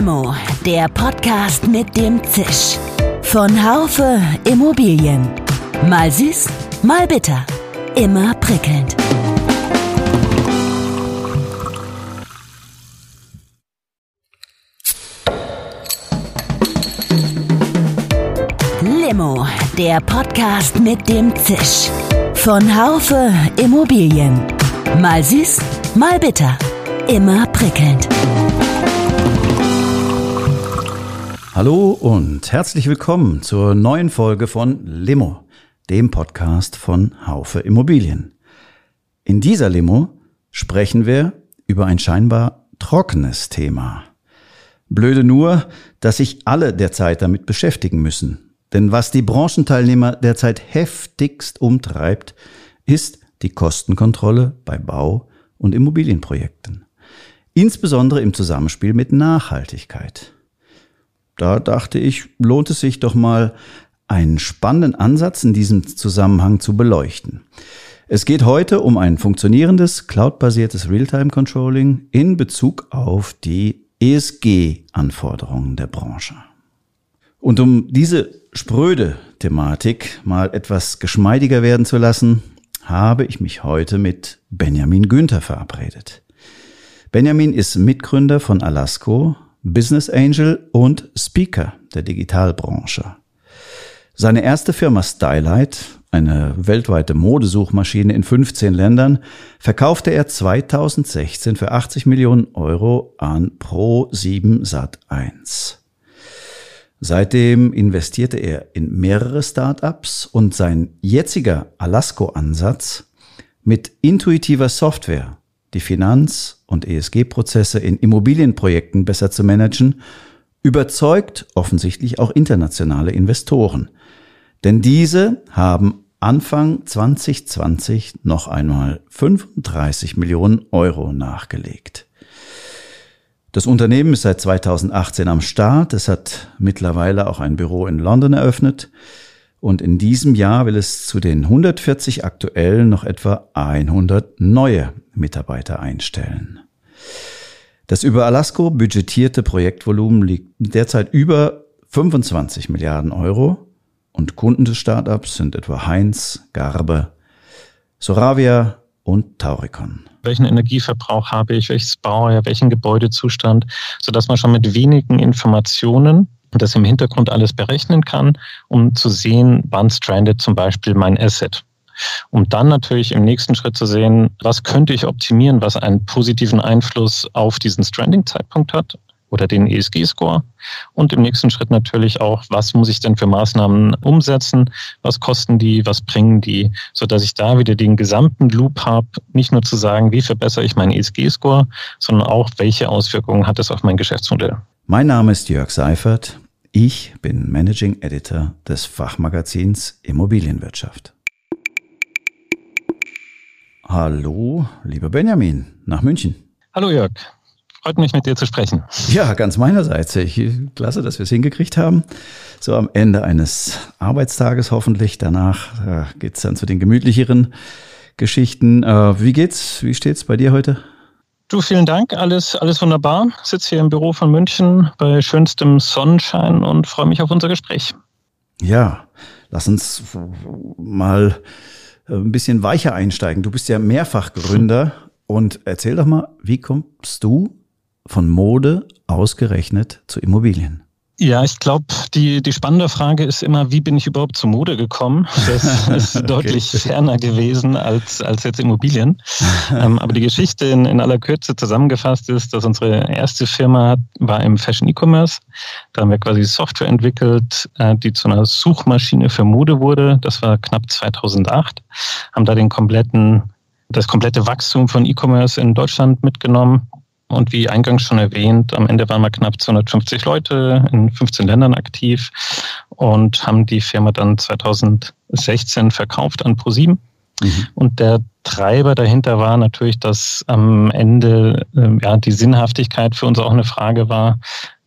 Limo, der Podcast mit dem Zisch. Von Haufe Immobilien. Mal süß, mal bitter. Immer prickelnd. Limo, der Podcast mit dem Zisch. Von Haufe Immobilien. Mal süß, mal bitter. Immer prickelnd. Hallo und herzlich willkommen zur neuen Folge von Limo, dem Podcast von Haufe Immobilien. In dieser Limo sprechen wir über ein scheinbar trockenes Thema. Blöde nur, dass sich alle derzeit damit beschäftigen müssen. Denn was die Branchenteilnehmer derzeit heftigst umtreibt, ist die Kostenkontrolle bei Bau- und Immobilienprojekten. Insbesondere im Zusammenspiel mit Nachhaltigkeit. Da dachte ich, lohnt es sich doch mal, einen spannenden Ansatz in diesem Zusammenhang zu beleuchten. Es geht heute um ein funktionierendes, cloudbasiertes Realtime-Controlling in Bezug auf die ESG-Anforderungen der Branche. Und um diese spröde Thematik mal etwas geschmeidiger werden zu lassen, habe ich mich heute mit Benjamin Günther verabredet. Benjamin ist Mitgründer von Alasco, Business Angel und Speaker der Digitalbranche. Seine erste Firma Stylight, eine weltweite Modesuchmaschine in 15 Ländern, verkaufte er 2016 für 80 Millionen Euro an Pro7 Sat1. Seitdem investierte er in mehrere Startups und sein jetziger Alasco-Ansatz mit intuitiver Software die Finanz- und ESG-Prozesse in Immobilienprojekten besser zu managen, überzeugt offensichtlich auch internationale Investoren. Denn diese haben Anfang 2020 noch einmal 35 Millionen Euro nachgelegt. Das Unternehmen ist seit 2018 am Start. Es hat mittlerweile auch ein Büro in London eröffnet. Und in diesem Jahr will es zu den 140 aktuellen noch etwa 100 neue Mitarbeiter einstellen. Das über Alasco budgetierte Projektvolumen liegt derzeit über 25 Milliarden Euro und Kunden des Startups sind etwa Heinz, Garbe, Soravia und Tauricon. Welchen Energieverbrauch habe ich, welches Baujahr, welchen Gebäudezustand, sodass man schon mit wenigen Informationen das im Hintergrund alles berechnen kann, um zu sehen, wann strandet zum Beispiel mein Asset. Um dann natürlich im nächsten Schritt zu sehen, was könnte ich optimieren, was einen positiven Einfluss auf diesen Stranding-Zeitpunkt hat oder den ESG-Score. Und im nächsten Schritt natürlich auch, was muss ich denn für Maßnahmen umsetzen, was kosten die, was bringen die, sodass ich da wieder den gesamten Loop habe, nicht nur zu sagen, wie verbessere ich meinen ESG-Score, sondern auch, welche Auswirkungen hat es auf mein Geschäftsmodell. Mein Name ist Jörg Seifert. Ich bin Managing Editor des Fachmagazins Immobilienwirtschaft. Hallo, lieber Benjamin, nach München. Hallo Jörg, freut mich mit dir zu sprechen. Ja, ganz meinerseits. Ich, klasse, dass wir es hingekriegt haben. So am Ende eines Arbeitstages hoffentlich. Danach äh, geht's dann zu den gemütlicheren Geschichten. Äh, wie geht's? Wie steht's bei dir heute? Du, vielen Dank. Alles, alles wunderbar. Sitze hier im Büro von München bei schönstem Sonnenschein und freue mich auf unser Gespräch. Ja, lass uns mal äh, ein bisschen weicher einsteigen. Du bist ja mehrfach Gründer und erzähl doch mal, wie kommst du von Mode ausgerechnet zu Immobilien? Ja, ich glaube, die, die spannende Frage ist immer, wie bin ich überhaupt zur Mode gekommen? Das ist okay. deutlich ferner gewesen als, als jetzt Immobilien. ähm, aber die Geschichte in, in aller Kürze zusammengefasst ist, dass unsere erste Firma war im Fashion E-Commerce. Da haben wir quasi Software entwickelt, äh, die zu einer Suchmaschine für Mode wurde. Das war knapp 2008. Haben da den kompletten, das komplette Wachstum von E-Commerce in Deutschland mitgenommen und wie eingangs schon erwähnt, am Ende waren wir knapp 250 Leute in 15 Ländern aktiv und haben die Firma dann 2016 verkauft an ProSieben. Mhm. Und der Treiber dahinter war natürlich, dass am Ende äh, ja, die Sinnhaftigkeit für uns auch eine Frage war,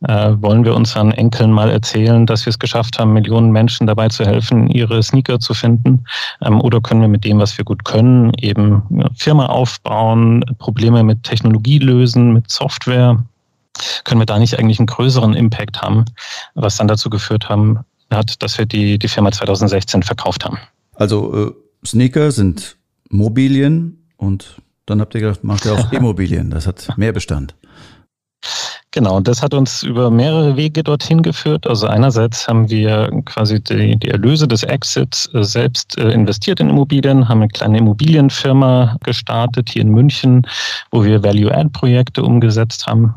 äh, wollen wir unseren Enkeln mal erzählen, dass wir es geschafft haben, Millionen Menschen dabei zu helfen, ihre Sneaker zu finden? Ähm, oder können wir mit dem, was wir gut können, eben Firma aufbauen, Probleme mit Technologie lösen, mit Software? können wir da nicht eigentlich einen größeren Impact haben, was dann dazu geführt haben, hat, dass wir die, die Firma 2016 verkauft haben. Also äh, Sneaker sind Mobilien und dann habt ihr gedacht, macht ihr auch Immobilien. Das hat mehr Bestand. Genau, das hat uns über mehrere Wege dorthin geführt. Also einerseits haben wir quasi die, die Erlöse des Exits äh, selbst äh, investiert in Immobilien, haben eine kleine Immobilienfirma gestartet hier in München, wo wir Value-Add-Projekte umgesetzt haben.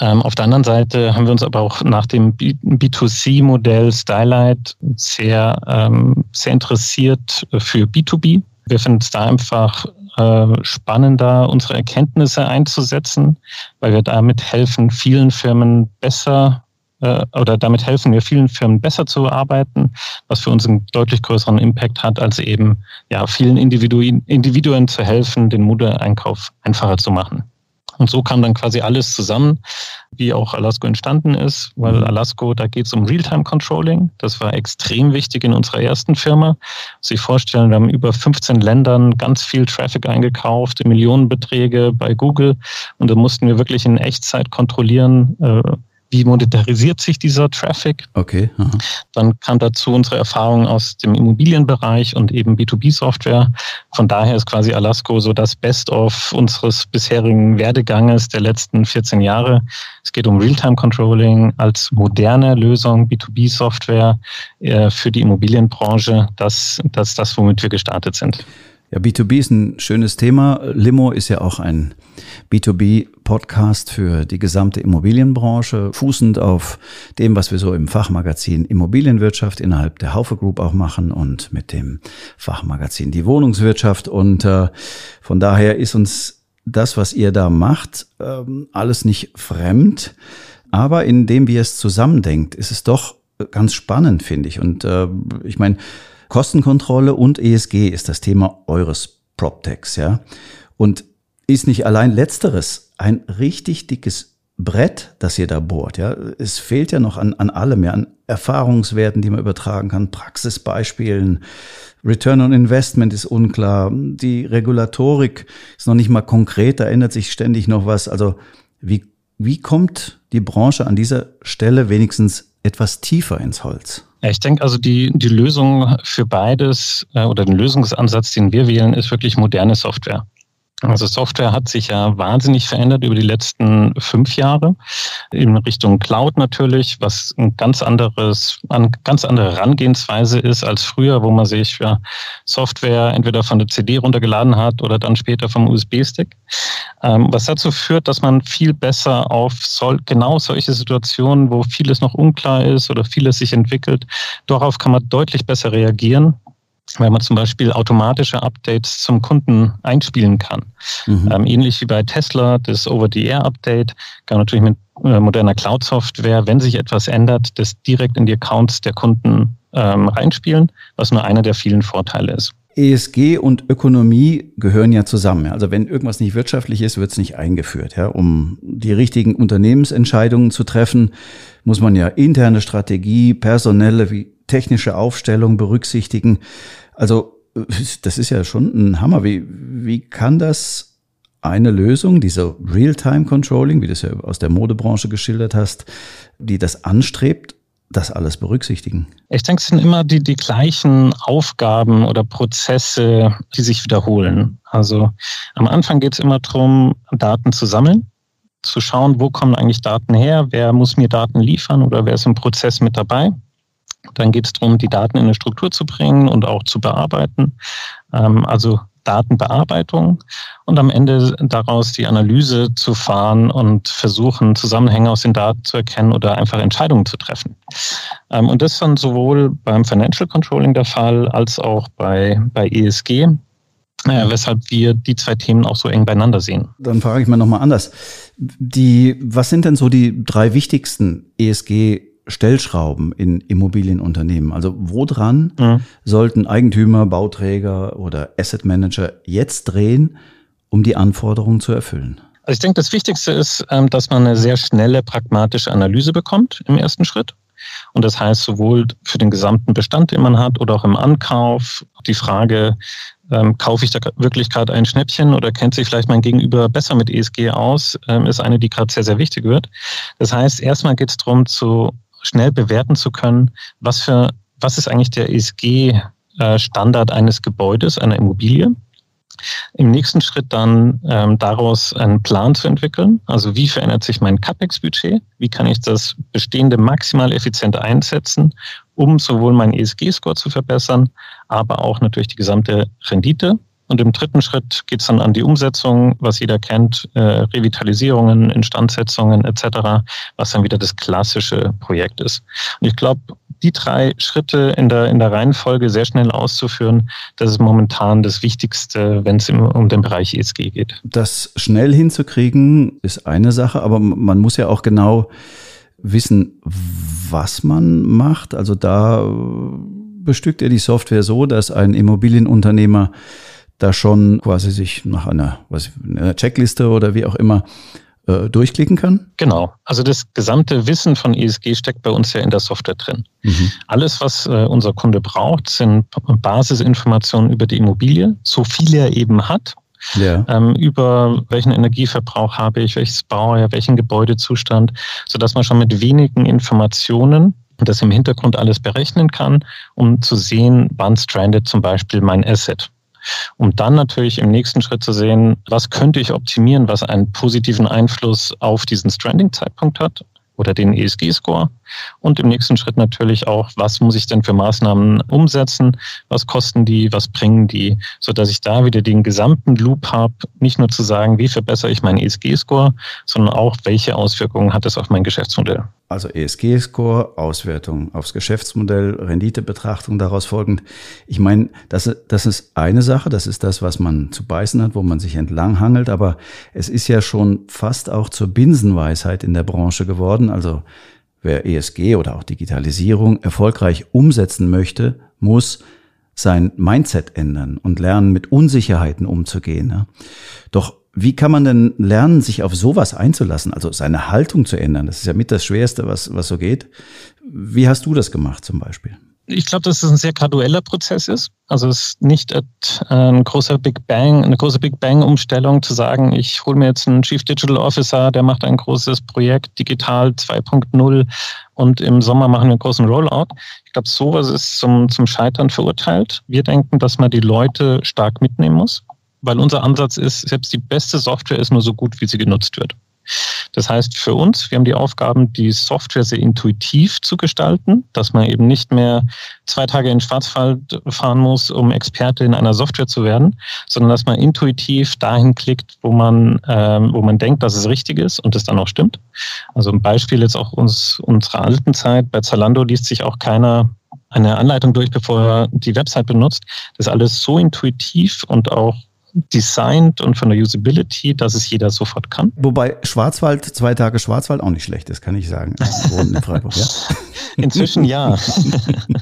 Ähm, auf der anderen Seite haben wir uns aber auch nach dem B2C-Modell Stylight sehr, ähm, sehr interessiert für B2B. Wir finden es da einfach äh, spannender, unsere Erkenntnisse einzusetzen, weil wir damit helfen, vielen Firmen besser äh, oder damit helfen wir vielen Firmen besser zu arbeiten, was für uns einen deutlich größeren Impact hat, als eben ja, vielen Individuen, Individuen zu helfen, den Modeeinkauf einfacher zu machen. Und so kam dann quasi alles zusammen, wie auch Alasco entstanden ist, weil mhm. Alasco, da geht es um Realtime-Controlling. Das war extrem wichtig in unserer ersten Firma. Sich vorstellen, wir haben über 15 Ländern ganz viel Traffic eingekauft, Millionenbeträge bei Google. Und da mussten wir wirklich in Echtzeit kontrollieren, äh, wie monetarisiert sich dieser Traffic. Okay. Aha. Dann kam dazu unsere Erfahrung aus dem Immobilienbereich und eben B2B-Software. Von daher ist quasi Alasco so das Best-of unseres bisherigen Werdeganges der letzten 14 Jahre. Es geht um Realtime-Controlling als moderne Lösung, B2B-Software äh, für die Immobilienbranche. Das, das ist das, womit wir gestartet sind. Ja, B2B ist ein schönes Thema. Limo ist ja auch ein B2B-Podcast für die gesamte Immobilienbranche, fußend auf dem, was wir so im Fachmagazin Immobilienwirtschaft innerhalb der Haufe Group auch machen und mit dem Fachmagazin Die Wohnungswirtschaft. Und äh, von daher ist uns das, was ihr da macht, ähm, alles nicht fremd. Aber indem wir es zusammendenkt, ist es doch ganz spannend, finde ich. Und äh, ich meine, Kostenkontrolle und ESG ist das Thema eures PropTechs, ja. Und ist nicht allein letzteres ein richtig dickes Brett, das ihr da bohrt, ja. Es fehlt ja noch an, an allem, ja, an Erfahrungswerten, die man übertragen kann, Praxisbeispielen. Return on Investment ist unklar. Die Regulatorik ist noch nicht mal konkret, da ändert sich ständig noch was. Also, wie, wie kommt die Branche an dieser Stelle wenigstens etwas tiefer ins Holz? Ich denke also, die, die Lösung für beides äh, oder den Lösungsansatz, den wir wählen, ist wirklich moderne Software. Also Software hat sich ja wahnsinnig verändert über die letzten fünf Jahre in Richtung Cloud natürlich, was ein ganz anderes, eine ganz andere Herangehensweise ist als früher, wo man sich ja Software entweder von der CD runtergeladen hat oder dann später vom USB-Stick. Ähm, was dazu führt, dass man viel besser auf genau solche Situationen, wo vieles noch unklar ist oder vieles sich entwickelt, darauf kann man deutlich besser reagieren weil man zum Beispiel automatische Updates zum Kunden einspielen kann. Mhm. Ähm, ähnlich wie bei Tesla, das Over-the-Air-Update kann man natürlich mit äh, moderner Cloud-Software, wenn sich etwas ändert, das direkt in die Accounts der Kunden ähm, reinspielen, was nur einer der vielen Vorteile ist. ESG und Ökonomie gehören ja zusammen. Also wenn irgendwas nicht wirtschaftlich ist, wird es nicht eingeführt. Ja? Um die richtigen Unternehmensentscheidungen zu treffen, muss man ja interne Strategie, personelle wie technische Aufstellung berücksichtigen. Also das ist ja schon ein Hammer. Wie, wie kann das eine Lösung, diese Real-Time-Controlling, wie du es ja aus der Modebranche geschildert hast, die das anstrebt, das alles berücksichtigen? Ich denke, es sind immer die, die gleichen Aufgaben oder Prozesse, die sich wiederholen. Also am Anfang geht es immer darum, Daten zu sammeln, zu schauen, wo kommen eigentlich Daten her, wer muss mir Daten liefern oder wer ist im Prozess mit dabei. Dann geht es darum, die Daten in eine Struktur zu bringen und auch zu bearbeiten. Ähm, also Datenbearbeitung und am Ende daraus die Analyse zu fahren und versuchen, Zusammenhänge aus den Daten zu erkennen oder einfach Entscheidungen zu treffen. Ähm, und das ist dann sowohl beim Financial Controlling der Fall als auch bei, bei ESG. Naja, weshalb wir die zwei Themen auch so eng beieinander sehen. Dann frage ich mal nochmal anders. Die, was sind denn so die drei wichtigsten ESG Stellschrauben in Immobilienunternehmen? Also woran mhm. sollten Eigentümer, Bauträger oder Asset Manager jetzt drehen, um die Anforderungen zu erfüllen? Also ich denke, das Wichtigste ist, ähm, dass man eine sehr schnelle, pragmatische Analyse bekommt im ersten Schritt. Und das heißt sowohl für den gesamten Bestand, den man hat, oder auch im Ankauf die Frage, ähm, kaufe ich da wirklich gerade ein Schnäppchen oder kennt sich vielleicht mein Gegenüber besser mit ESG aus, ähm, ist eine, die gerade sehr, sehr wichtig wird. Das heißt, erstmal geht es darum, zu schnell bewerten zu können, was für, was ist eigentlich der ESG-Standard eines Gebäudes, einer Immobilie im nächsten Schritt dann ähm, daraus einen Plan zu entwickeln. Also wie verändert sich mein CAPEX-Budget? Wie kann ich das bestehende maximal effizient einsetzen, um sowohl meinen ESG-Score zu verbessern, aber auch natürlich die gesamte Rendite. Und im dritten Schritt geht es dann an die Umsetzung, was jeder kennt, äh, Revitalisierungen, Instandsetzungen etc., was dann wieder das klassische Projekt ist. Und ich glaube, die drei Schritte in der, in der Reihenfolge sehr schnell auszuführen, das ist momentan das Wichtigste, wenn es um den Bereich ESG geht. Das schnell hinzukriegen ist eine Sache, aber man muss ja auch genau wissen, was man macht. Also da bestückt er die Software so, dass ein Immobilienunternehmer da schon quasi sich nach einer, was, einer Checkliste oder wie auch immer äh, durchklicken kann? Genau. Also das gesamte Wissen von ESG steckt bei uns ja in der Software drin. Mhm. Alles, was äh, unser Kunde braucht, sind Basisinformationen über die Immobilie, so viel er eben hat. Ja. Ähm, über welchen Energieverbrauch habe ich, welches Baujahr, welchen Gebäudezustand, sodass man schon mit wenigen Informationen das im Hintergrund alles berechnen kann, um zu sehen, wann strandet zum Beispiel mein Asset um dann natürlich im nächsten Schritt zu sehen, was könnte ich optimieren, was einen positiven Einfluss auf diesen Stranding-Zeitpunkt hat oder den ESG-Score. Und im nächsten Schritt natürlich auch, was muss ich denn für Maßnahmen umsetzen, was kosten die, was bringen die, sodass ich da wieder den gesamten Loop habe, nicht nur zu sagen, wie verbessere ich meinen ESG-Score, sondern auch, welche Auswirkungen hat es auf mein Geschäftsmodell. Also ESG-Score, Auswertung aufs Geschäftsmodell, Renditebetrachtung daraus folgend. Ich meine, das, das ist eine Sache, das ist das, was man zu beißen hat, wo man sich entlang hangelt, aber es ist ja schon fast auch zur Binsenweisheit in der Branche geworden. Also wer ESG oder auch Digitalisierung erfolgreich umsetzen möchte, muss sein Mindset ändern und lernen, mit Unsicherheiten umzugehen. Doch wie kann man denn lernen, sich auf sowas einzulassen, also seine Haltung zu ändern? Das ist ja mit das Schwerste, was, was so geht. Wie hast du das gemacht zum Beispiel? Ich glaube, dass es ein sehr gradueller Prozess ist. Also es ist nicht ein großer Big Bang, eine große Big Bang-Umstellung zu sagen, ich hole mir jetzt einen Chief Digital Officer, der macht ein großes Projekt Digital 2.0 und im Sommer machen wir einen großen Rollout. Ich glaube, sowas ist zum, zum Scheitern verurteilt. Wir denken, dass man die Leute stark mitnehmen muss weil unser Ansatz ist, selbst die beste Software ist nur so gut, wie sie genutzt wird. Das heißt für uns, wir haben die Aufgaben, die Software sehr intuitiv zu gestalten, dass man eben nicht mehr zwei Tage in Schwarzwald fahren muss, um Experte in einer Software zu werden, sondern dass man intuitiv dahin klickt, wo man, ähm, wo man denkt, dass es richtig ist und es dann auch stimmt. Also ein Beispiel jetzt auch uns, unserer alten Zeit. Bei Zalando liest sich auch keiner eine Anleitung durch, bevor er die Website benutzt. Das ist alles so intuitiv und auch designt und von der Usability, dass es jeder sofort kann. Wobei Schwarzwald, zwei Tage Schwarzwald auch nicht schlecht ist, kann ich sagen. in Freiburg, ja. Inzwischen ja.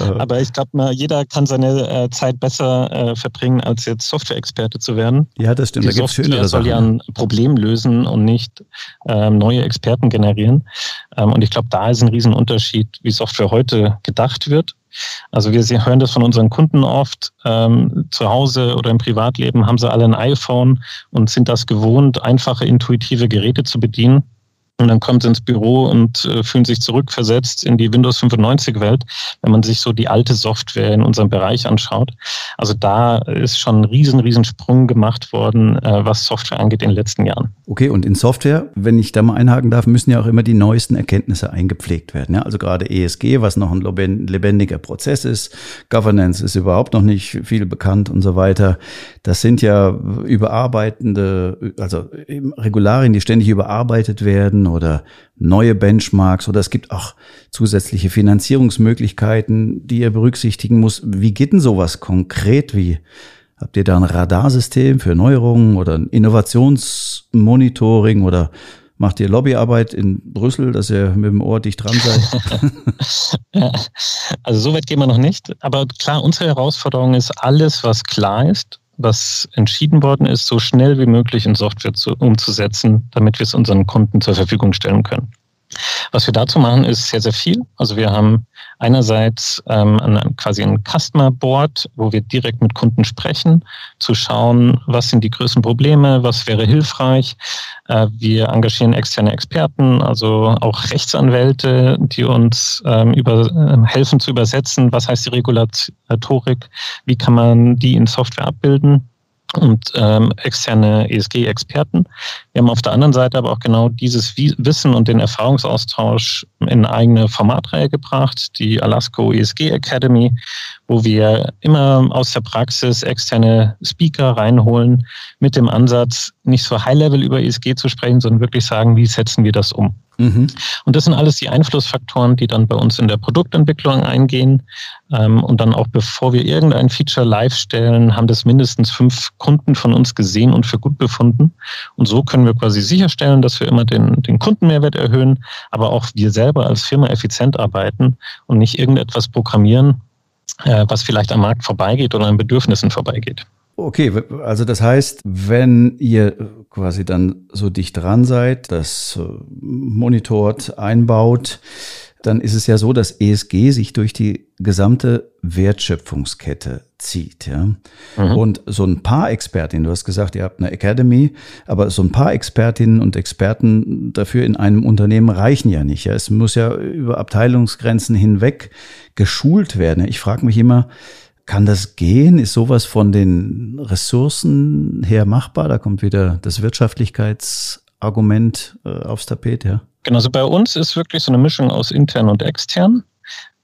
Aber ich glaube, jeder kann seine äh, Zeit besser äh, verbringen, als jetzt Software-Experte zu werden. Ja, das stimmt. Die da Software soll ja ein Problem lösen und nicht ähm, neue Experten generieren. Ähm, und ich glaube, da ist ein Riesenunterschied, wie Software heute gedacht wird also wir hören das von unseren Kunden oft. Ähm, zu Hause oder im Privatleben haben sie alle ein iPhone und sind das gewohnt, einfache, intuitive Geräte zu bedienen. Und dann kommt sie ins Büro und äh, fühlen sich zurückversetzt in die Windows 95 Welt, wenn man sich so die alte Software in unserem Bereich anschaut. Also da ist schon ein riesen, riesen Sprung gemacht worden, äh, was Software angeht in den letzten Jahren. Okay, und in Software, wenn ich da mal einhaken darf, müssen ja auch immer die neuesten Erkenntnisse eingepflegt werden. Ja? Also gerade ESG, was noch ein lebendiger Prozess ist. Governance ist überhaupt noch nicht viel bekannt und so weiter. Das sind ja überarbeitende, also Regularien, die ständig überarbeitet werden oder neue Benchmarks oder es gibt auch zusätzliche Finanzierungsmöglichkeiten, die ihr berücksichtigen muss. Wie geht denn sowas konkret? Wie habt ihr da ein Radarsystem für Neuerungen oder ein Innovationsmonitoring oder macht ihr Lobbyarbeit in Brüssel, dass ihr mit dem Ohr dicht dran seid? also so weit gehen wir noch nicht. Aber klar, unsere Herausforderung ist, alles, was klar ist, was entschieden worden ist, so schnell wie möglich in Software zu, umzusetzen, damit wir es unseren Kunden zur Verfügung stellen können. Was wir dazu machen, ist sehr, sehr viel. Also wir haben einerseits ähm, quasi ein Customer Board, wo wir direkt mit Kunden sprechen, zu schauen, was sind die größten Probleme, was wäre hilfreich. Äh, wir engagieren externe Experten, also auch Rechtsanwälte, die uns ähm, über, äh, helfen zu übersetzen, was heißt die Regulatorik, wie kann man die in Software abbilden und ähm, externe ESG-Experten. Wir haben auf der anderen Seite aber auch genau dieses Wissen und den Erfahrungsaustausch in eigene Formatreihe gebracht, die Alasco ESG Academy, wo wir immer aus der Praxis externe Speaker reinholen mit dem Ansatz, nicht so High-Level über ESG zu sprechen, sondern wirklich sagen, wie setzen wir das um. Mhm. Und das sind alles die Einflussfaktoren, die dann bei uns in der Produktentwicklung eingehen. Ähm, und dann auch bevor wir irgendein Feature live stellen, haben das mindestens fünf Kunden von uns gesehen und für gut befunden. Und so können wir quasi sicherstellen, dass wir immer den, den Kundenmehrwert erhöhen, aber auch wir selber als Firma effizient arbeiten und nicht irgendetwas programmieren, was vielleicht am Markt vorbeigeht oder an Bedürfnissen vorbeigeht. Okay, also das heißt, wenn ihr quasi dann so dicht dran seid, das äh, monitort, einbaut, dann ist es ja so, dass ESG sich durch die gesamte Wertschöpfungskette zieht. Ja? Mhm. Und so ein paar Expertinnen, du hast gesagt, ihr habt eine Academy, aber so ein paar Expertinnen und Experten dafür in einem Unternehmen reichen ja nicht. Ja? Es muss ja über Abteilungsgrenzen hinweg geschult werden. Ich frage mich immer, kann das gehen? Ist sowas von den Ressourcen her machbar? Da kommt wieder das Wirtschaftlichkeitsargument äh, aufs Tapet, ja? Genau, also bei uns ist wirklich so eine Mischung aus intern und extern.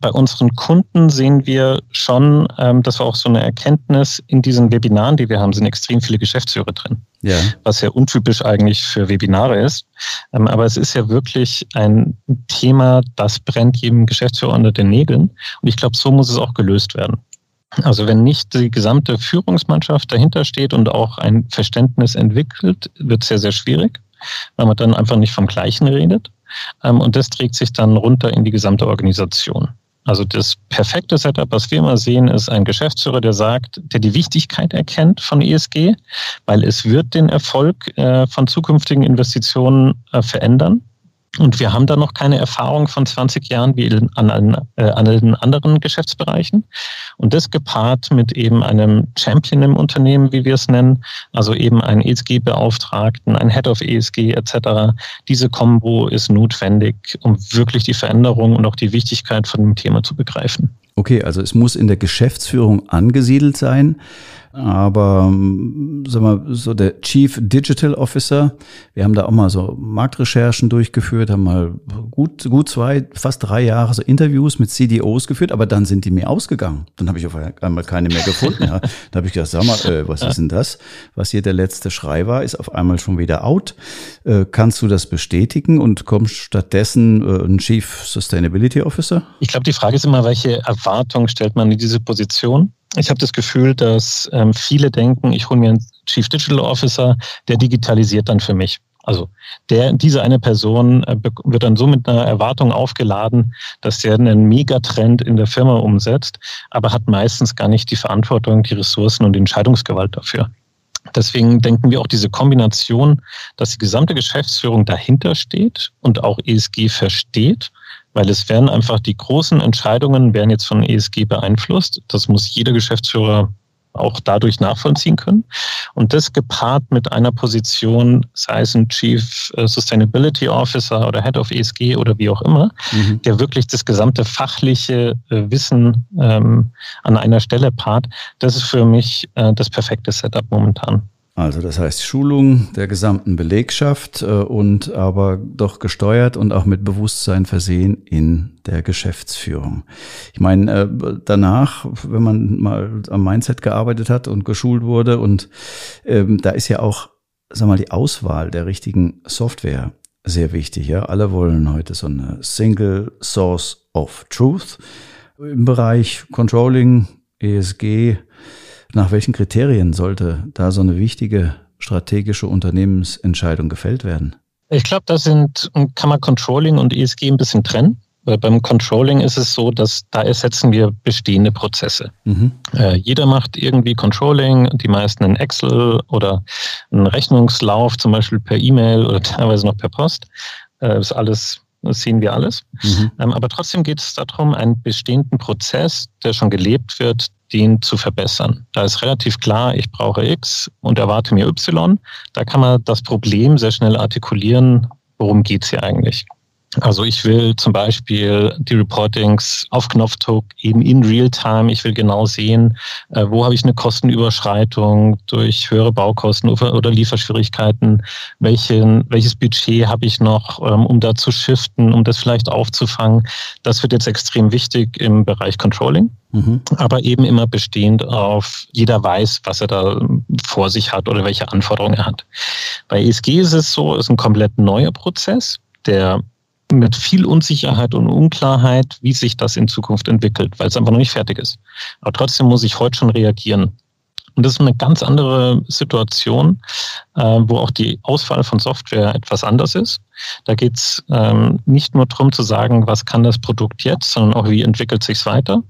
Bei unseren Kunden sehen wir schon, ähm, das war auch so eine Erkenntnis, in diesen Webinaren, die wir haben, sind extrem viele Geschäftsführer drin. Ja. Was ja untypisch eigentlich für Webinare ist. Ähm, aber es ist ja wirklich ein Thema, das brennt jedem Geschäftsführer unter den Nägeln. Und ich glaube, so muss es auch gelöst werden. Also wenn nicht die gesamte Führungsmannschaft dahinter steht und auch ein Verständnis entwickelt, wird es sehr, sehr schwierig, weil man dann einfach nicht vom Gleichen redet. Ähm, und das trägt sich dann runter in die gesamte Organisation. Also das perfekte Setup, was wir immer sehen, ist ein Geschäftsführer, der sagt, der die Wichtigkeit erkennt von ESG, weil es wird den Erfolg äh, von zukünftigen Investitionen äh, verändern. Und wir haben da noch keine Erfahrung von 20 Jahren wie an, an, äh, an den anderen Geschäftsbereichen. Und das gepaart mit eben einem Champion im Unternehmen, wie wir es nennen, also eben einen ESG-Beauftragten, ein Head of ESG etc. Diese Kombo ist notwendig, um wirklich die Veränderung und auch die Wichtigkeit von dem Thema zu begreifen. Okay, also es muss in der Geschäftsführung angesiedelt sein. Aber ähm, sag mal, so der Chief Digital Officer, wir haben da auch mal so Marktrecherchen durchgeführt, haben mal gut, gut zwei, fast drei Jahre so Interviews mit CDOs geführt, aber dann sind die mir ausgegangen. Dann habe ich auf einmal keine mehr gefunden. Ja. Da habe ich gedacht, sag mal, äh, was ist denn das? Was hier der letzte Schrei war, ist auf einmal schon wieder out. Äh, kannst du das bestätigen und kommt stattdessen äh, ein Chief Sustainability Officer? Ich glaube, die Frage ist immer, welche Erwartung stellt man in diese Position? Ich habe das Gefühl, dass ähm, viele denken, ich hole mir einen Chief Digital Officer, der digitalisiert dann für mich. Also der, diese eine Person äh, wird dann so mit einer Erwartung aufgeladen, dass der einen Megatrend in der Firma umsetzt, aber hat meistens gar nicht die Verantwortung, die Ressourcen und die Entscheidungsgewalt dafür. Deswegen denken wir auch diese Kombination, dass die gesamte Geschäftsführung dahinter steht und auch ESG versteht weil es werden einfach die großen Entscheidungen werden jetzt von ESG beeinflusst. Das muss jeder Geschäftsführer auch dadurch nachvollziehen können. Und das gepaart mit einer Position, sei es ein Chief äh, Sustainability Officer oder Head of ESG oder wie auch immer, mhm. der wirklich das gesamte fachliche äh, Wissen ähm, an einer Stelle paart, das ist für mich äh, das perfekte Setup momentan. Also das heißt Schulung der gesamten Belegschaft äh, und aber doch gesteuert und auch mit Bewusstsein versehen in der Geschäftsführung. Ich meine, äh, danach, wenn man mal am Mindset gearbeitet hat und geschult wurde und ähm, da ist ja auch, sag mal, die Auswahl der richtigen Software sehr wichtig. Ja, alle wollen heute so eine Single Source of Truth im Bereich Controlling, ESG nach welchen Kriterien sollte da so eine wichtige strategische Unternehmensentscheidung gefällt werden? Ich glaube, da sind, kann man Controlling und ESG ein bisschen trennen. Weil beim Controlling ist es so, dass da ersetzen wir bestehende Prozesse. Mhm. Äh, jeder macht irgendwie Controlling, die meisten in Excel oder einen Rechnungslauf, zum Beispiel per E-Mail oder teilweise noch per Post. Äh, ist alles Das sehen wir alles. Mhm. Ähm, aber trotzdem geht es darum, einen bestehenden Prozess, der schon gelebt wird, den zu verbessern. Da ist relativ klar, ich brauche X und erwarte mir Y. Da kann man das Problem sehr schnell artikulieren, worum geht es hier eigentlich. Also ich will zum Beispiel die Reportings auf Knopfdruck eben in Realtime. Ich will genau sehen, äh, wo habe ich eine Kostenüberschreitung durch höhere Baukosten oder Lieferschwierigkeiten. Welchen, welches Budget habe ich noch, ähm, um da zu shiften, um das vielleicht aufzufangen. Das wird jetzt extrem wichtig im Bereich Controlling. Mhm. Aber eben immer bestehend auf, jeder weiß, was er da vor sich hat oder welche Anforderungen er hat. Bei ESG ist es so, es ist ein komplett neuer Prozess, der mit viel Unsicherheit und Unklarheit, wie sich das in Zukunft entwickelt, weil es einfach noch nicht fertig ist. Aber trotzdem muss ich heute schon reagieren. Und das ist eine ganz andere Situation, äh, wo auch die Auswahl von Software etwas anders ist. Da geht es ähm, nicht nur darum zu sagen, was kann das Produkt jetzt, sondern auch, wie entwickelt sich weiter.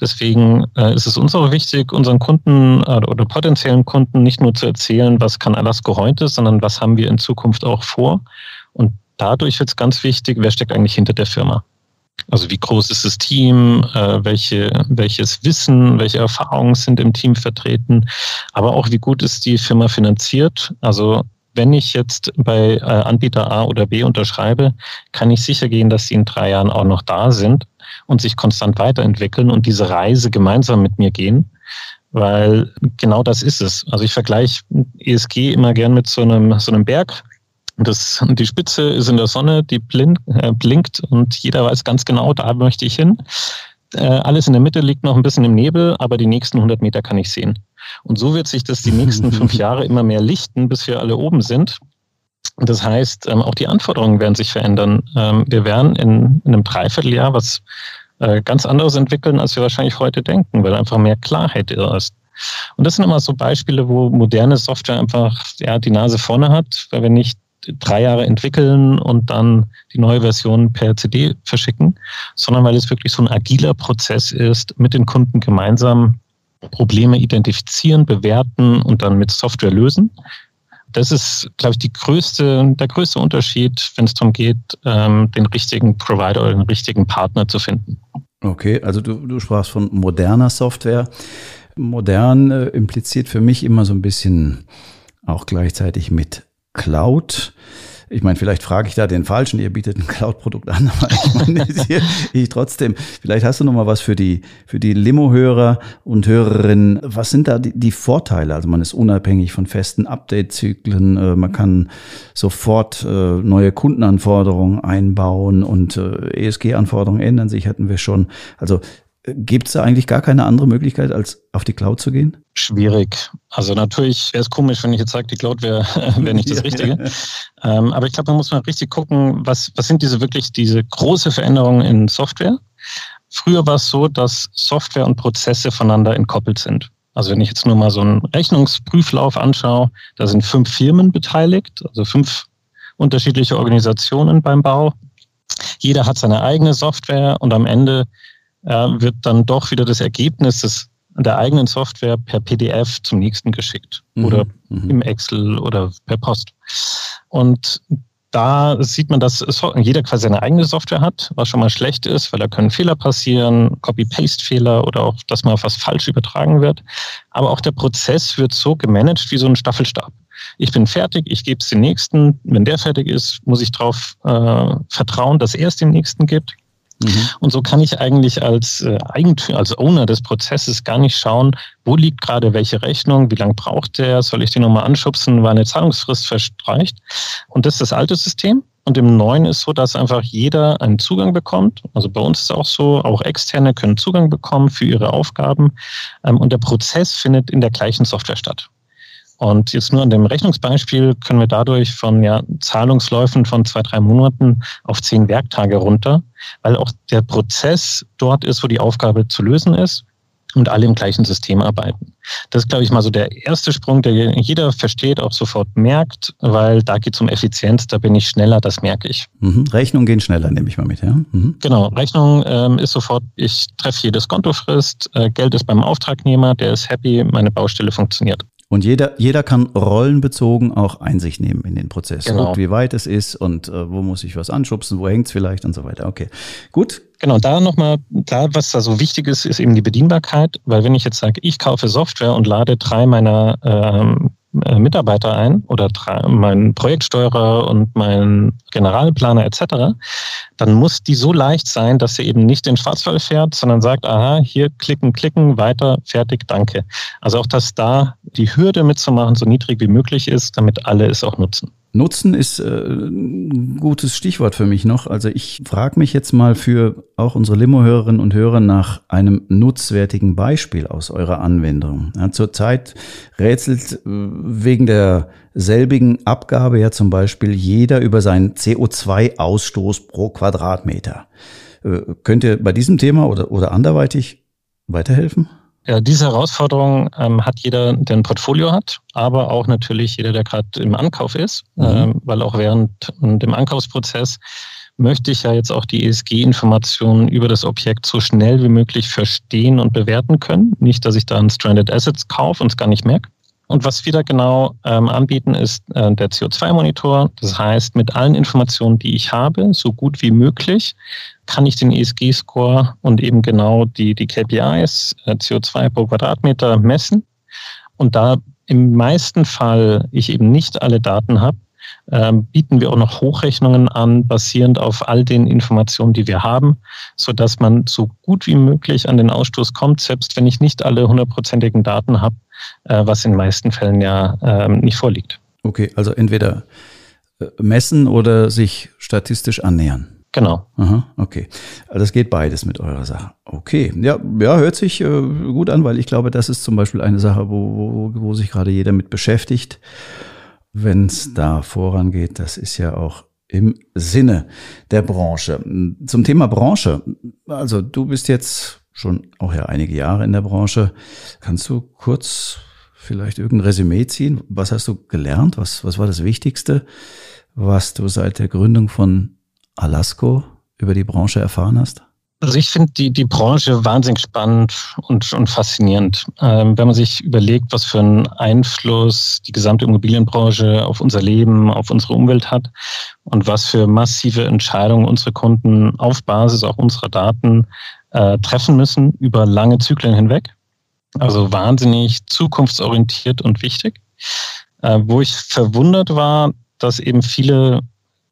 Deswegen äh, ist es uns auch wichtig, unseren Kunden äh, oder potenziellen Kunden nicht nur zu erzählen, was kann Alasco heute, sondern was haben wir in Zukunft auch vor. Dadurch wird es ganz wichtig, wer steckt eigentlich hinter der Firma. Also wie groß ist das Team, äh, welche, welches Wissen, welche Erfahrungen sind im Team vertreten, aber auch wie gut ist die Firma finanziert. Also wenn ich jetzt bei äh, Anbieter A oder B unterschreibe, kann ich sicher gehen, dass sie in drei Jahren auch noch da sind und sich konstant weiterentwickeln und diese Reise gemeinsam mit mir gehen. Weil genau das ist es. Also ich vergleiche ESG immer gern mit so einem, so einem Berg. Das, die Spitze ist in der Sonne, die blind, äh, blinkt und jeder weiß ganz genau, da möchte ich hin. Äh, alles in der Mitte liegt noch ein bisschen im Nebel, aber die nächsten 100 Meter kann ich sehen. Und so wird sich das die nächsten fünf Jahre immer mehr lichten, bis wir alle oben sind. Das heißt, ähm, auch die Anforderungen werden sich verändern. Ähm, wir werden in, in einem Dreivierteljahr was äh, ganz anderes entwickeln, als wir wahrscheinlich heute denken, weil einfach mehr Klarheit ist. Und das sind immer so Beispiele, wo moderne Software einfach ja, die Nase vorne hat, weil wir nicht drei Jahre entwickeln und dann die neue Version per CD verschicken, sondern weil es wirklich so ein agiler Prozess ist, mit den Kunden gemeinsam Probleme identifizieren, bewerten und dann mit Software lösen. Das ist, glaube ich, die größte, der größte Unterschied, wenn es darum geht, ähm, den richtigen Provider oder den richtigen Partner zu finden. Okay, also du, du sprachst von moderner Software. Modern äh, impliziert für mich immer so ein bisschen auch gleichzeitig mit Cloud. Ich meine, vielleicht frage ich da den Falschen, ihr bietet ein Cloud-Produkt an, aber ich meine, ich trotzdem, vielleicht hast du noch mal was für die, für die Limo-Hörer und Hörerinnen. Was sind da die, die, Vorteile? Also man ist unabhängig von festen Update-Zyklen, äh, man kann sofort äh, neue Kundenanforderungen einbauen und äh, ESG-Anforderungen ändern sich, hatten wir schon. Also Gibt es da eigentlich gar keine andere Möglichkeit, als auf die Cloud zu gehen? Schwierig. Also natürlich wäre es komisch, wenn ich jetzt sage, die Cloud wäre wär nicht das Richtige. ähm, aber ich glaube, man muss mal richtig gucken, was, was sind diese wirklich diese große Veränderungen in Software? Früher war es so, dass Software und Prozesse voneinander entkoppelt sind. Also wenn ich jetzt nur mal so einen Rechnungsprüflauf anschaue, da sind fünf Firmen beteiligt, also fünf unterschiedliche Organisationen beim Bau. Jeder hat seine eigene Software und am Ende äh, wird dann doch wieder das Ergebnis des, der eigenen Software per PDF zum nächsten geschickt mhm. oder mhm. im Excel oder per Post. Und da sieht man, dass jeder quasi seine eigene Software hat, was schon mal schlecht ist, weil da können Fehler passieren, Copy-Paste-Fehler oder auch, dass mal was falsch übertragen wird. Aber auch der Prozess wird so gemanagt wie so ein Staffelstab. Ich bin fertig, ich gebe es den Nächsten. Wenn der fertig ist, muss ich darauf äh, vertrauen, dass er es dem Nächsten gibt. Mhm. Und so kann ich eigentlich als äh, Eigentümer, als Owner des Prozesses gar nicht schauen, wo liegt gerade welche Rechnung, wie lange braucht der, soll ich die nochmal anschubsen, weil eine Zahlungsfrist verstreicht. Und das ist das alte System. Und im neuen ist so, dass einfach jeder einen Zugang bekommt. Also bei uns ist es auch so, auch Externe können Zugang bekommen für ihre Aufgaben. Ähm, und der Prozess findet in der gleichen Software statt. Und jetzt nur an dem Rechnungsbeispiel können wir dadurch von ja, Zahlungsläufen von zwei, drei Monaten auf zehn Werktage runter, weil auch der Prozess dort ist, wo die Aufgabe zu lösen ist und alle im gleichen System arbeiten. Das ist, glaube ich, mal so der erste Sprung, der jeder versteht, auch sofort merkt, weil da geht es um Effizienz, da bin ich schneller, das merke ich. Mhm. Rechnungen gehen schneller, nehme ich mal mit, ja? Mhm. Genau, Rechnung ähm, ist sofort, ich treffe jedes Kontofrist, äh, Geld ist beim Auftragnehmer, der ist happy, meine Baustelle funktioniert. Und jeder, jeder kann rollenbezogen auch Einsicht nehmen in den Prozess. Genau. Guckt, wie weit es ist und äh, wo muss ich was anschubsen, wo hängt's vielleicht und so weiter. Okay, gut. Genau, da nochmal, da, was da so wichtig ist, ist eben die Bedienbarkeit, weil wenn ich jetzt sage, ich kaufe Software und lade drei meiner ähm, äh, Mitarbeiter ein oder meinen Projektsteuerer und meinen Generalplaner etc., dann muss die so leicht sein, dass sie eben nicht in Schwarzwald fährt, sondern sagt, aha, hier klicken, klicken, weiter, fertig, danke. Also auch, dass da die Hürde mitzumachen so niedrig wie möglich ist, damit alle es auch nutzen. Nutzen ist äh, ein gutes Stichwort für mich noch. Also ich frage mich jetzt mal für auch unsere Limo-Hörerinnen und Hörer nach einem nutzwertigen Beispiel aus eurer Anwendung. Ja, zurzeit rätselt äh, wegen der selbigen Abgabe ja zum Beispiel jeder über seinen CO2-Ausstoß pro Quadratmeter. Äh, könnt ihr bei diesem Thema oder, oder anderweitig weiterhelfen? Ja, diese Herausforderung ähm, hat jeder, der ein Portfolio hat, aber auch natürlich jeder, der gerade im Ankauf ist, mhm. ähm, weil auch während dem Ankaufsprozess möchte ich ja jetzt auch die ESG-Informationen über das Objekt so schnell wie möglich verstehen und bewerten können. Nicht, dass ich da ein Stranded Assets kaufe und es gar nicht merke. Und was wir da genau ähm, anbieten, ist äh, der CO2-Monitor. Das heißt, mit allen Informationen, die ich habe, so gut wie möglich, kann ich den ESG-Score und eben genau die, die KPIs, äh, CO2 pro Quadratmeter messen. Und da im meisten Fall ich eben nicht alle Daten habe, ähm, bieten wir auch noch Hochrechnungen an, basierend auf all den Informationen, die wir haben, so dass man so gut wie möglich an den Ausstoß kommt, selbst wenn ich nicht alle hundertprozentigen Daten habe, äh, was in den meisten Fällen ja ähm, nicht vorliegt. Okay, also entweder äh, messen oder sich statistisch annähern. Genau. Aha, okay. Also das geht beides mit eurer Sache. Okay. Ja, ja hört sich äh, gut an, weil ich glaube, das ist zum Beispiel eine Sache, wo, wo, wo sich gerade jeder mit beschäftigt wenn es da vorangeht. Das ist ja auch im Sinne der Branche. Zum Thema Branche. Also du bist jetzt schon auch ja einige Jahre in der Branche. Kannst du kurz vielleicht irgendein Resümee ziehen? Was hast du gelernt? Was, was war das Wichtigste, was du seit der Gründung von Alasco über die Branche erfahren hast? Also ich finde die, die Branche wahnsinnig spannend und, und faszinierend. Ähm, wenn man sich überlegt, was für einen Einfluss die gesamte Immobilienbranche auf unser Leben, auf unsere Umwelt hat und was für massive Entscheidungen unsere Kunden auf Basis auch unserer Daten äh, treffen müssen über lange Zyklen hinweg. Also wahnsinnig zukunftsorientiert und wichtig. Äh, wo ich verwundert war, dass eben viele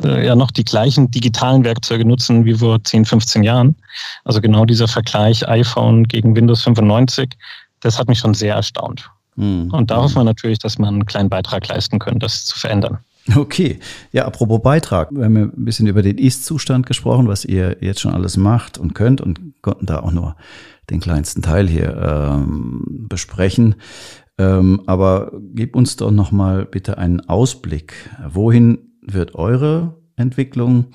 ja noch die gleichen digitalen Werkzeuge nutzen wie vor 10, 15 Jahren. Also genau dieser Vergleich iPhone gegen Windows 95, das hat mich schon sehr erstaunt. Mhm. Und da hoffen wir natürlich, dass man einen kleinen Beitrag leisten können, das zu verändern. Okay, ja, apropos Beitrag. Wir haben ja ein bisschen über den Ist-Zustand gesprochen, was ihr jetzt schon alles macht und könnt und konnten da auch nur den kleinsten Teil hier ähm, besprechen. Ähm, aber gib uns doch noch mal bitte einen Ausblick. Wohin wird eure Entwicklung,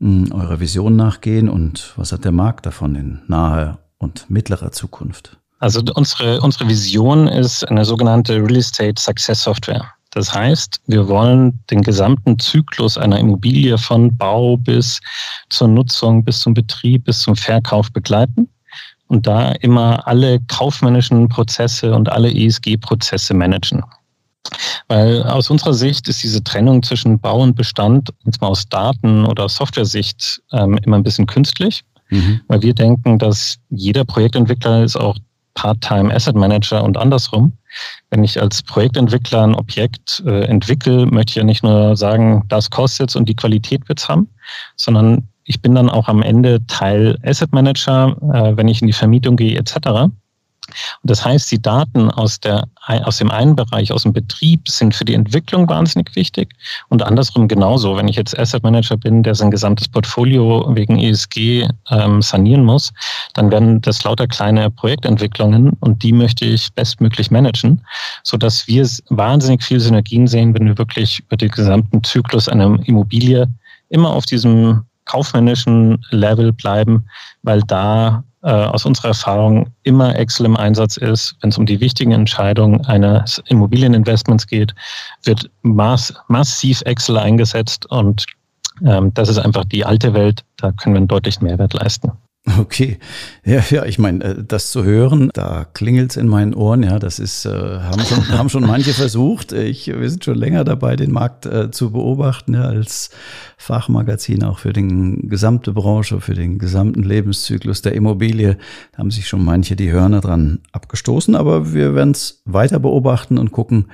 hm, eurer Vision nachgehen und was hat der Markt davon in naher und mittlerer Zukunft? Also unsere, unsere Vision ist eine sogenannte Real Estate Success Software. Das heißt, wir wollen den gesamten Zyklus einer Immobilie von Bau bis zur Nutzung, bis zum Betrieb, bis zum Verkauf begleiten und da immer alle kaufmännischen Prozesse und alle ESG-Prozesse managen. Weil aus unserer Sicht ist diese Trennung zwischen Bau und Bestand, jetzt mal aus Daten- oder Software-Sicht, ähm, immer ein bisschen künstlich. Mhm. Weil wir denken, dass jeder Projektentwickler ist auch Part-Time Asset Manager und andersrum. Wenn ich als Projektentwickler ein Objekt äh, entwickle, möchte ich ja nicht nur sagen, das kostet und die Qualität wird's haben, sondern ich bin dann auch am Ende Teil Asset Manager, äh, wenn ich in die Vermietung gehe etc. Und das heißt, die Daten aus, der, aus dem einen Bereich, aus dem Betrieb, sind für die Entwicklung wahnsinnig wichtig und andersrum genauso. Wenn ich jetzt Asset Manager bin, der sein gesamtes Portfolio wegen ESG ähm, sanieren muss, dann werden das lauter kleine Projektentwicklungen und die möchte ich bestmöglich managen, sodass wir wahnsinnig viel Synergien sehen, wenn wir wirklich über den gesamten Zyklus einer Immobilie immer auf diesem kaufmännischen Level bleiben, weil da äh, aus unserer Erfahrung immer Excel im Einsatz ist. Wenn es um die wichtigen Entscheidungen eines Immobilieninvestments geht, wird mass massiv Excel eingesetzt und ähm, das ist einfach die alte Welt. Da können wir einen deutlichen Mehrwert leisten. Okay, ja, ja, ich meine, äh, das zu hören, da klingelt's in meinen Ohren, ja, das ist, äh, haben, schon, haben schon manche versucht. Ich, wir sind schon länger dabei, den Markt äh, zu beobachten, ja, als Fachmagazin auch für den gesamte Branche, für den gesamten Lebenszyklus der Immobilie. Da haben sich schon manche die Hörner dran abgestoßen, aber wir werden's weiter beobachten und gucken,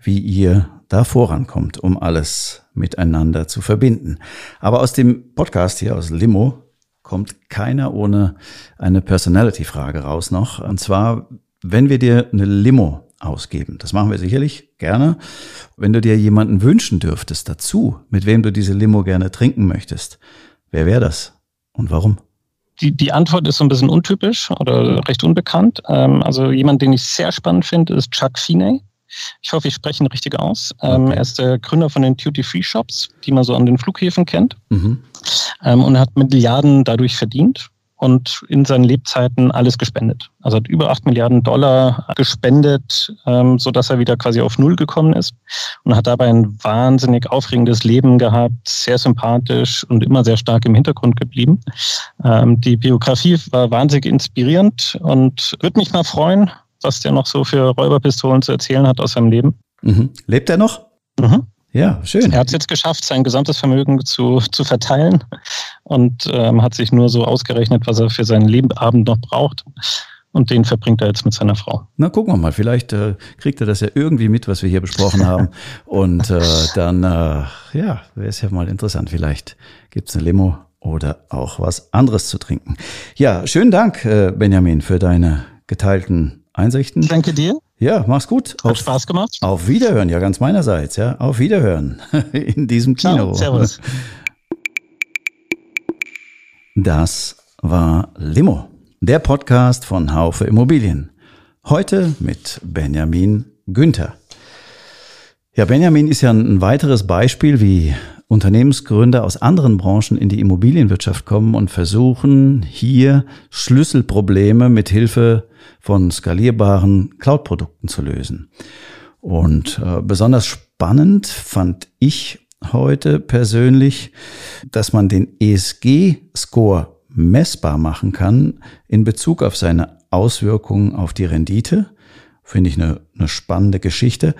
wie ihr da vorankommt, um alles miteinander zu verbinden. Aber aus dem Podcast hier aus Limo kommt keiner ohne eine Personality-Frage raus noch. Und zwar, wenn wir dir eine Limo ausgeben, das machen wir sicherlich gerne, wenn du dir jemanden wünschen dürftest dazu, mit wem du diese Limo gerne trinken möchtest, wer wäre das und warum? Die, die Antwort ist so ein bisschen untypisch oder recht unbekannt. Ähm, also jemand, den ich sehr spannend finde, ist Chuck Feeney. Ich hoffe, ich spreche ihn richtig aus. Ähm. Er ist der Gründer von den Duty-Free-Shops, die man so an den Flughäfen kennt. Mhm. Ähm, und hat Milliarden dadurch verdient und in seinen Lebzeiten alles gespendet. Also hat über acht Milliarden Dollar gespendet, ähm, so dass er wieder quasi auf Null gekommen ist und hat dabei ein wahnsinnig aufregendes Leben gehabt, sehr sympathisch und immer sehr stark im Hintergrund geblieben. Ähm, die Biografie war wahnsinnig inspirierend und würde mich mal freuen, was der noch so für Räuberpistolen zu erzählen hat aus seinem Leben. Mhm. Lebt er noch? Mhm. Ja, schön. Er hat es jetzt geschafft, sein gesamtes Vermögen zu, zu verteilen und ähm, hat sich nur so ausgerechnet, was er für seinen Lebensabend noch braucht. Und den verbringt er jetzt mit seiner Frau. Na, gucken wir mal. Vielleicht äh, kriegt er das ja irgendwie mit, was wir hier besprochen haben. Und äh, dann, äh, ja, wäre es ja mal interessant. Vielleicht gibt es eine Limo oder auch was anderes zu trinken. Ja, schönen Dank, äh, Benjamin, für deine geteilten Einsichten. Danke dir. Ja, mach's gut. Hat auf, Spaß gemacht. Auf Wiederhören, ja, ganz meinerseits, ja. Auf Wiederhören in diesem Kino. Ciao, servus. Das war Limo, der Podcast von Haufe Immobilien. Heute mit Benjamin Günther. Ja, Benjamin ist ja ein weiteres Beispiel, wie Unternehmensgründer aus anderen Branchen in die Immobilienwirtschaft kommen und versuchen, hier Schlüsselprobleme mit Hilfe von skalierbaren Cloud-Produkten zu lösen. Und äh, besonders spannend fand ich heute persönlich, dass man den ESG-Score messbar machen kann in Bezug auf seine Auswirkungen auf die Rendite. Finde ich eine, eine spannende Geschichte.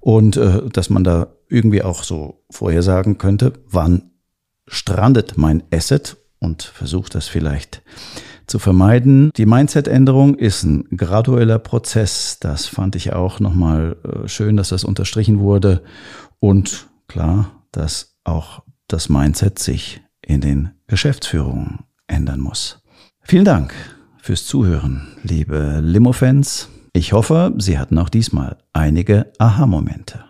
Und äh, dass man da irgendwie auch so vorhersagen könnte, wann strandet mein Asset und versucht das vielleicht zu vermeiden. Die Mindset-Änderung ist ein gradueller Prozess. Das fand ich auch nochmal äh, schön, dass das unterstrichen wurde. Und klar, dass auch das Mindset sich in den Geschäftsführungen ändern muss. Vielen Dank fürs Zuhören, liebe Limo-Fans. Ich hoffe, Sie hatten auch diesmal einige Aha-Momente.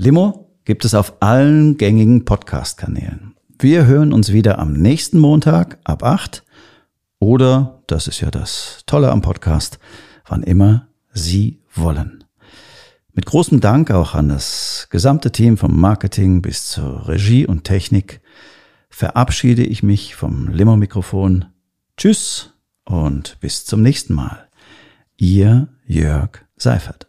Limo gibt es auf allen gängigen Podcast-Kanälen. Wir hören uns wieder am nächsten Montag ab 8 oder, das ist ja das Tolle am Podcast, wann immer Sie wollen. Mit großem Dank auch an das gesamte Team vom Marketing bis zur Regie und Technik verabschiede ich mich vom Limo-Mikrofon. Tschüss und bis zum nächsten Mal. Ihr Jörg Seifert.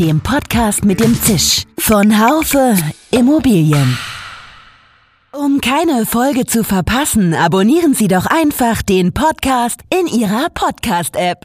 dem Podcast mit dem Zisch von Haufe Immobilien. Um keine Folge zu verpassen, abonnieren Sie doch einfach den Podcast in Ihrer Podcast-App.